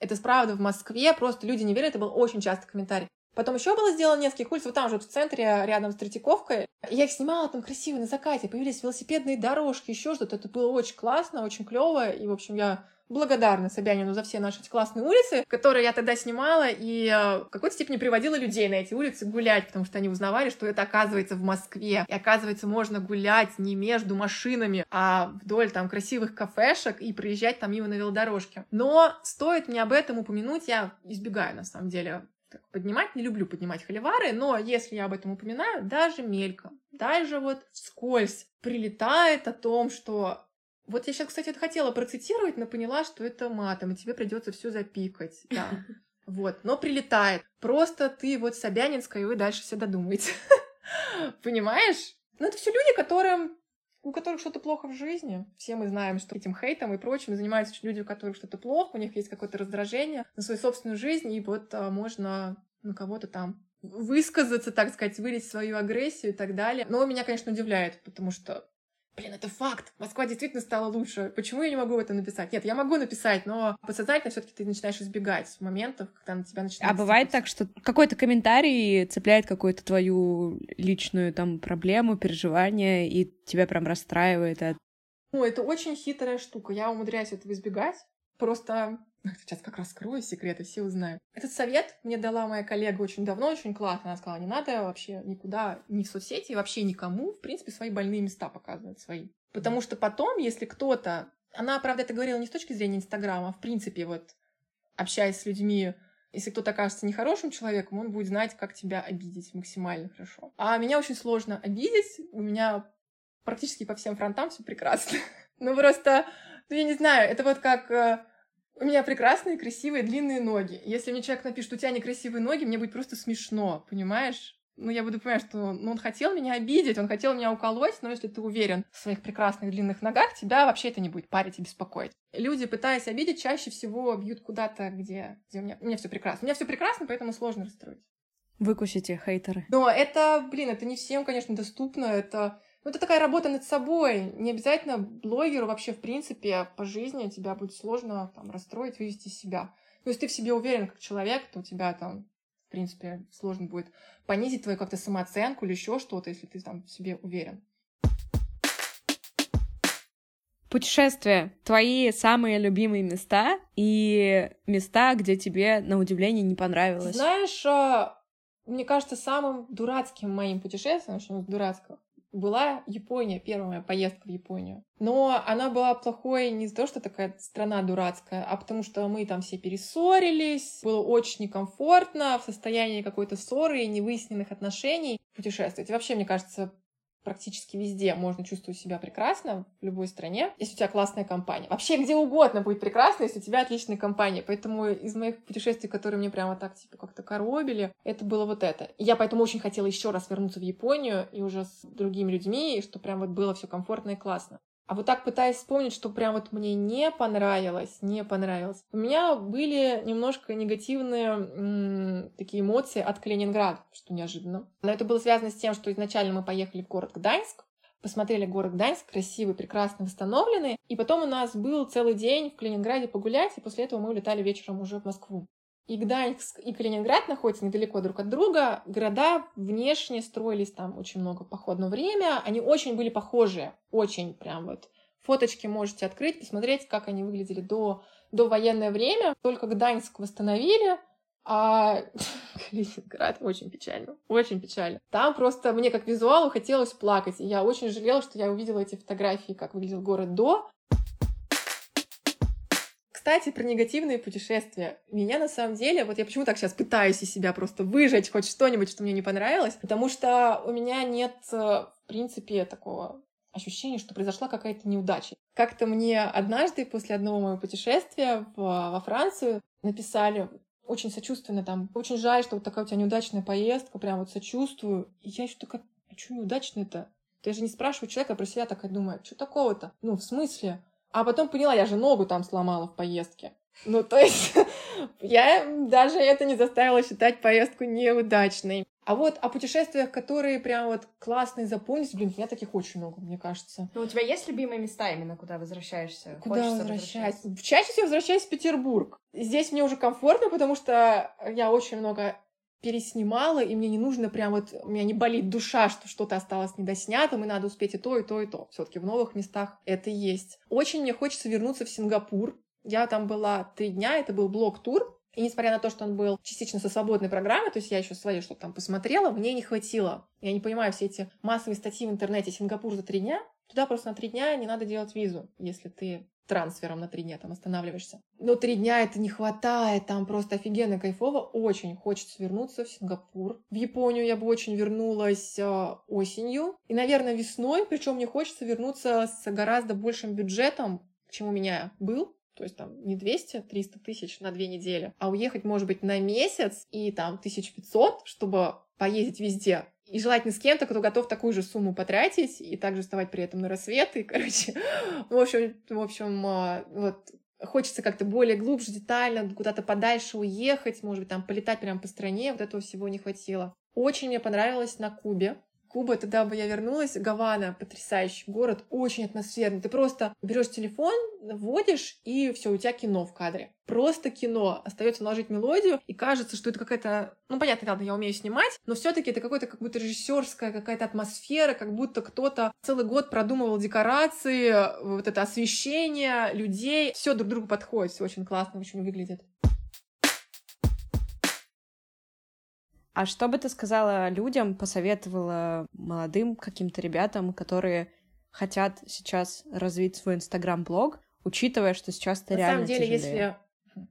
Это правда в Москве, просто люди не верят, это был очень часто комментарий. Потом еще было сделано нескольких улиц, вот там же, в центре, рядом с Третьяковкой. Я их снимала там красиво на закате, появились велосипедные дорожки, еще что-то. Это было очень классно, очень клево. И, в общем, я благодарна Собянину за все наши классные улицы, которые я тогда снимала, и э, в какой-то степени приводила людей на эти улицы гулять, потому что они узнавали, что это оказывается в Москве. И оказывается, можно гулять не между машинами, а вдоль там красивых кафешек и проезжать там мимо на велодорожке. Но стоит мне об этом упомянуть, я избегаю, на самом деле, так поднимать. Не люблю поднимать холивары, но если я об этом упоминаю, даже мельком, даже вот вскользь прилетает о том, что вот я сейчас, кстати, это хотела процитировать, но поняла, что это матом, и тебе придется все запикать. Да. Вот, но прилетает. Просто ты вот Собянинская, и вы дальше все додумаете. Понимаешь? Ну, это все люди, которым у которых что-то плохо в жизни. Все мы знаем, что этим хейтом и прочим занимаются люди, у которых что-то плохо, у них есть какое-то раздражение на свою собственную жизнь, и вот а, можно на кого-то там высказаться, так сказать, вылить свою агрессию и так далее. Но меня, конечно, удивляет, потому что Блин, это факт. Москва действительно стала лучше. Почему я не могу это написать? Нет, я могу написать, но подсознательно все-таки ты начинаешь избегать моментов, когда на тебя начинает. А бывает так, что какой-то комментарий цепляет какую-то твою личную там проблему, переживание, и тебя прям расстраивает. Ну, это очень хитрая штука. Я умудряюсь этого избегать. Просто Сейчас как раз скрою секреты, все узнают. Этот совет мне дала моя коллега очень давно, очень классно. Она сказала, не надо вообще никуда, ни в соцсети, вообще никому, в принципе, свои больные места показывать свои. Потому что потом, если кто-то... Она, правда, это говорила не с точки зрения Инстаграма, а в принципе, вот, общаясь с людьми, если кто-то окажется нехорошим человеком, он будет знать, как тебя обидеть максимально хорошо. А меня очень сложно обидеть. У меня практически по всем фронтам все прекрасно. Ну, просто, ну, я не знаю, это вот как э, у меня прекрасные, красивые, длинные ноги. Если мне человек напишет, у тебя некрасивые ноги, мне будет просто смешно, понимаешь? ну, я буду понимать, что ну, он хотел меня обидеть, он хотел меня уколоть, но если ты уверен в своих прекрасных длинных ногах, тебя вообще это не будет парить и беспокоить. Люди, пытаясь обидеть, чаще всего бьют куда-то, где, где у меня, у меня все прекрасно. У меня все прекрасно, поэтому сложно расстроить. Выкусите, хейтеры. Но это, блин, это не всем, конечно, доступно. Это, ну, это такая работа над собой. Не обязательно блогеру вообще, в принципе, по жизни тебя будет сложно там, расстроить, вывести из себя. Но если ты в себе уверен как человек, то у тебя там принципе, сложно будет понизить твою как-то самооценку или еще что-то, если ты там в себе уверен. Путешествия. Твои самые любимые места и места, где тебе, на удивление, не понравилось. Знаешь, а, мне кажется, самым дурацким моим путешествием, что дурацкого, была Япония, первая моя поездка в Японию. Но она была плохой не из-за того, что такая страна дурацкая, а потому что мы там все перессорились, было очень некомфортно в состоянии какой-то ссоры и невыясненных отношений путешествовать. И вообще, мне кажется, практически везде можно чувствовать себя прекрасно, в любой стране, если у тебя классная компания. Вообще где угодно будет прекрасно, если у тебя отличная компания. Поэтому из моих путешествий, которые мне прямо так типа как-то коробили, это было вот это. И я поэтому очень хотела еще раз вернуться в Японию и уже с другими людьми, и что прям вот было все комфортно и классно. А вот так пытаясь вспомнить, что прям вот мне не понравилось, не понравилось. У меня были немножко негативные м- такие эмоции от Калининграда, что неожиданно. Но это было связано с тем, что изначально мы поехали в город Гданьск, посмотрели город Гданьск, красивый, прекрасно восстановленный, и потом у нас был целый день в Калининграде погулять, и после этого мы улетали вечером уже в Москву. И Гданьск, и Калининград находятся недалеко друг от друга. Города внешне строились там очень много походного время. Они очень были похожи. Очень прям вот. Фоточки можете открыть, посмотреть, как они выглядели до, до военное время. Только Гданьск восстановили, а Калининград очень печально, очень печально. Там просто мне как визуалу хотелось плакать. И я очень жалела, что я увидела эти фотографии, как выглядел город до. Кстати, про негативные путешествия. Меня на самом деле, вот я почему так сейчас пытаюсь из себя просто выжать хоть что-нибудь, что мне не понравилось, потому что у меня нет, э, в принципе, такого ощущения, что произошла какая-то неудача. Как-то мне однажды после одного моего путешествия в, во Францию написали очень сочувственно там, очень жаль, что вот такая у тебя неудачная поездка, прям вот сочувствую. И я еще такая, а что неудачная-то? Ты же не спрашиваю человека про себя, такая думаю, что такого-то? Ну, в смысле? А потом поняла, я же ногу там сломала в поездке. Ну, то есть я даже это не заставила считать поездку неудачной. А вот о путешествиях, которые прям вот классные запомнились, блин, у меня таких очень много, мне кажется. Ну, у тебя есть любимые места именно, куда возвращаешься? Куда возвращаюсь? Чаще всего возвращаюсь в Петербург. Здесь мне уже комфортно, потому что я очень много переснимала, и мне не нужно прям вот, у меня не болит душа, что что-то осталось недоснятым, и надо успеть и то, и то, и то. все таки в новых местах это есть. Очень мне хочется вернуться в Сингапур. Я там была три дня, это был блок-тур, и несмотря на то, что он был частично со свободной программы, то есть я еще свои что-то там посмотрела, мне не хватило. Я не понимаю все эти массовые статьи в интернете «Сингапур за три дня». Туда просто на три дня не надо делать визу, если ты трансфером на три дня там останавливаешься. Но три дня это не хватает, там просто офигенно кайфово. Очень хочется вернуться в Сингапур. В Японию я бы очень вернулась э, осенью. И, наверное, весной. Причем мне хочется вернуться с гораздо большим бюджетом, чем у меня был. То есть там не 200-300 тысяч на две недели, а уехать, может быть, на месяц и там 1500, чтобы поездить везде. И желательно с кем-то, кто готов такую же сумму потратить и также вставать при этом на рассвет. И, короче, в общем, в общем, а, вот хочется как-то более глубже, детально, куда-то подальше уехать, может быть, там полетать прямо по стране, вот этого всего не хватило. Очень мне понравилось на Кубе. Куба, тогда бы я вернулась. Гавана, потрясающий город, очень атмосферный. Ты просто берешь телефон, вводишь, и все, у тебя кино в кадре. Просто кино. Остается наложить мелодию, и кажется, что это какая-то... Ну, понятно, ладно, я умею снимать, но все таки это какое-то как будто режиссерская какая-то атмосфера, как будто кто-то целый год продумывал декорации, вот это освещение людей. Все друг другу подходит, все очень классно, очень выглядит. А что бы ты сказала людям, посоветовала молодым каким-то ребятам, которые хотят сейчас развить свой инстаграм-блог, учитывая, что сейчас это На реально самом деле, тяжелее? если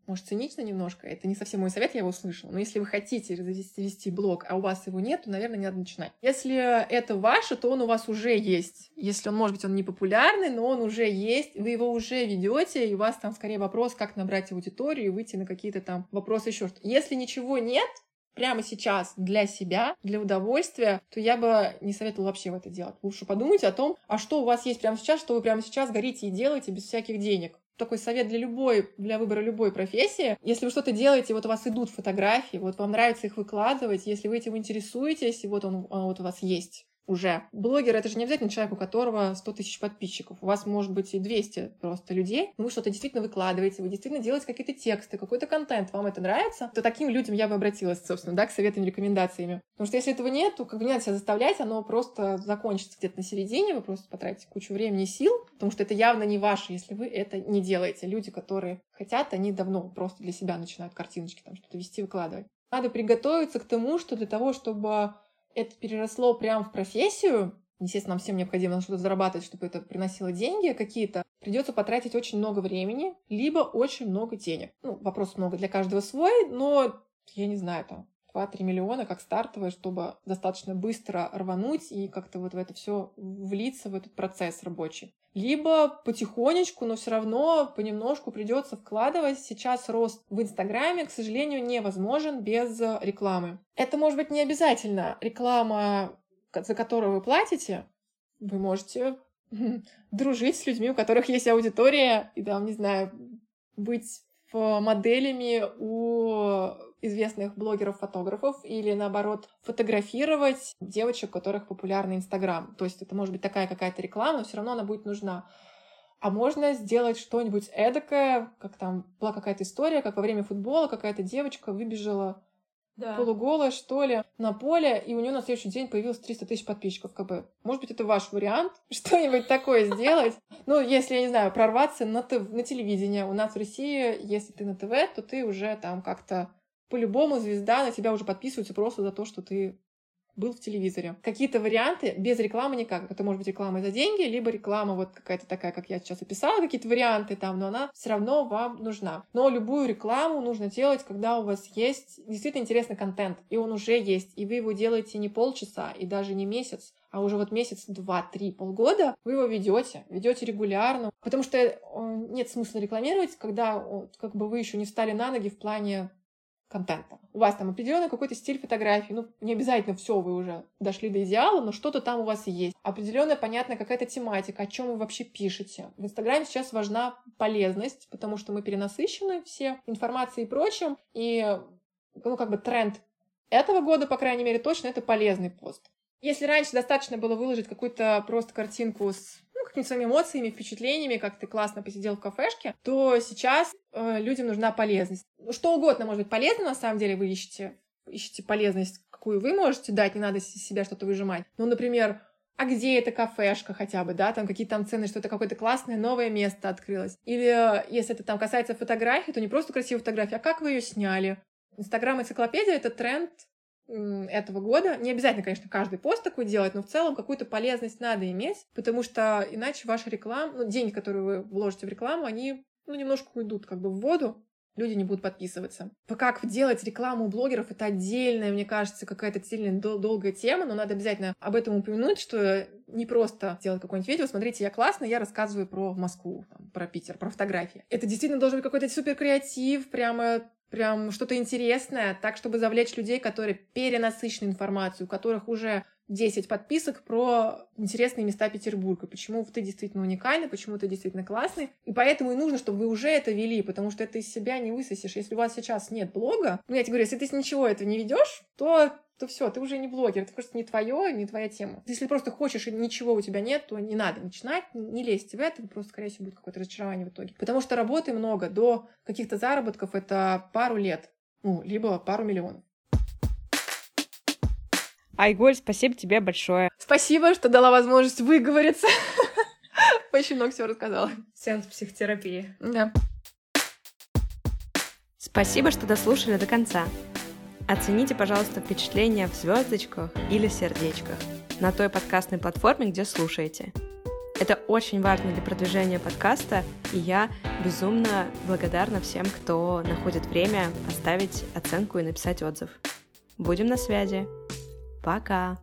может, цинично немножко, это не совсем мой совет, я его услышала, но если вы хотите завести, вести блог, а у вас его нет, то, наверное, не надо начинать. Если это ваше, то он у вас уже есть. Если он, может быть, он не популярный, но он уже есть, вы его уже ведете, и у вас там скорее вопрос, как набрать аудиторию и выйти на какие-то там вопросы еще что Если ничего нет, прямо сейчас для себя, для удовольствия, то я бы не советовала вообще в это делать. Лучше подумайте о том, а что у вас есть прямо сейчас, что вы прямо сейчас горите и делаете без всяких денег такой совет для любой, для выбора любой профессии. Если вы что-то делаете, вот у вас идут фотографии, вот вам нравится их выкладывать, если вы этим интересуетесь, и вот он, он вот у вас есть, уже. Блогер — это же не обязательно человек, у которого 100 тысяч подписчиков. У вас может быть и 200 просто людей, но вы что-то действительно выкладываете, вы действительно делаете какие-то тексты, какой-то контент, вам это нравится, то таким людям я бы обратилась, собственно, да, к советам и рекомендациями. Потому что если этого нет, то как бы не надо себя заставлять, оно просто закончится где-то на середине, вы просто потратите кучу времени и сил, потому что это явно не ваше, если вы это не делаете. Люди, которые хотят, они давно просто для себя начинают картиночки там что-то вести, выкладывать. Надо приготовиться к тому, что для того, чтобы это переросло прямо в профессию, естественно, нам всем необходимо что-то зарабатывать, чтобы это приносило деньги какие-то, придется потратить очень много времени, либо очень много денег. Ну, вопрос много для каждого свой, но я не знаю, там, 2-3 миллиона как стартовое, чтобы достаточно быстро рвануть и как-то вот в это все влиться, в этот процесс рабочий. Либо потихонечку, но все равно понемножку придется вкладывать. Сейчас рост в Инстаграме, к сожалению, невозможен без рекламы. Это может быть не обязательно реклама, за которую вы платите. Вы можете дружить с людьми, у которых есть аудитория, и там, не знаю, быть моделями у известных блогеров-фотографов или, наоборот, фотографировать девочек, у которых популярный Инстаграм. То есть это может быть такая какая-то реклама, но все равно она будет нужна. А можно сделать что-нибудь эдакое, как там была какая-то история, как во время футбола какая-то девочка выбежала да. полуголая, что ли, на поле, и у нее на следующий день появилось 300 тысяч подписчиков КБ. Может быть, это ваш вариант? Что-нибудь такое сделать? Ну, если, я не знаю, прорваться на, на телевидение. У нас в России, если ты на ТВ, то ты уже там как-то по-любому звезда на тебя уже подписывается просто за то, что ты был в телевизоре. Какие-то варианты без рекламы никак. Это может быть реклама за деньги, либо реклама вот какая-то такая, как я сейчас описала, какие-то варианты там, но она все равно вам нужна. Но любую рекламу нужно делать, когда у вас есть действительно интересный контент, и он уже есть, и вы его делаете не полчаса и даже не месяц, а уже вот месяц, два, три, полгода вы его ведете, ведете регулярно, потому что э, нет смысла рекламировать, когда как бы вы еще не встали на ноги в плане контента. У вас там определенный какой-то стиль фотографии, ну, не обязательно все вы уже дошли до идеала, но что-то там у вас есть. Определенная, понятная какая-то тематика, о чем вы вообще пишете. В Инстаграме сейчас важна полезность, потому что мы перенасыщены все информацией и прочим, и, ну, как бы тренд этого года, по крайней мере, точно это полезный пост. Если раньше достаточно было выложить какую-то просто картинку с какими-то своими эмоциями, впечатлениями, как ты классно посидел в кафешке, то сейчас э, людям нужна полезность. Что угодно может быть полезно, на самом деле, вы ищете, ищете полезность, какую вы можете дать, не надо из себя что-то выжимать. Ну, например, а где эта кафешка хотя бы, да, там какие там цены, что это какое-то классное новое место открылось. Или э, если это там касается фотографии, то не просто красивая фотография, а как вы ее сняли. Инстаграм-энциклопедия — это тренд этого года. Не обязательно, конечно, каждый пост такой делать, но в целом какую-то полезность надо иметь, потому что иначе ваша реклама, ну, деньги, которые вы вложите в рекламу, они ну, немножко уйдут как бы в воду, люди не будут подписываться. Как делать рекламу у блогеров, это отдельная, мне кажется, какая-то сильная дол- долгая тема, но надо обязательно об этом упомянуть, что не просто делать какое-нибудь видео, смотрите, я классно, я рассказываю про Москву, там, про Питер, про фотографии. Это действительно должен быть какой-то супер креатив, прямо прям что-то интересное, так, чтобы завлечь людей, которые перенасыщены информацией, у которых уже 10 подписок про интересные места Петербурга, почему ты действительно уникальный, почему ты действительно классный. И поэтому и нужно, чтобы вы уже это вели, потому что это из себя не высосешь. Если у вас сейчас нет блога, ну, я тебе говорю, если ты ничего этого не ведешь, то то все, ты уже не блогер, это просто не твое, не твоя тема. Если просто хочешь и ничего у тебя нет, то не надо начинать, не лезьте в это, просто, скорее всего, будет какое-то разочарование в итоге. Потому что работы много, до каких-то заработков это пару лет, ну, либо пару миллионов. Айголь, спасибо тебе большое. Спасибо, что дала возможность выговориться. Очень много всего рассказала. Сеанс психотерапии. Да. Спасибо, что дослушали до конца. Оцените, пожалуйста, впечатления в звездочках или сердечках на той подкастной платформе, где слушаете. Это очень важно для продвижения подкаста, и я безумно благодарна всем, кто находит время поставить оценку и написать отзыв. Будем на связи. Пока!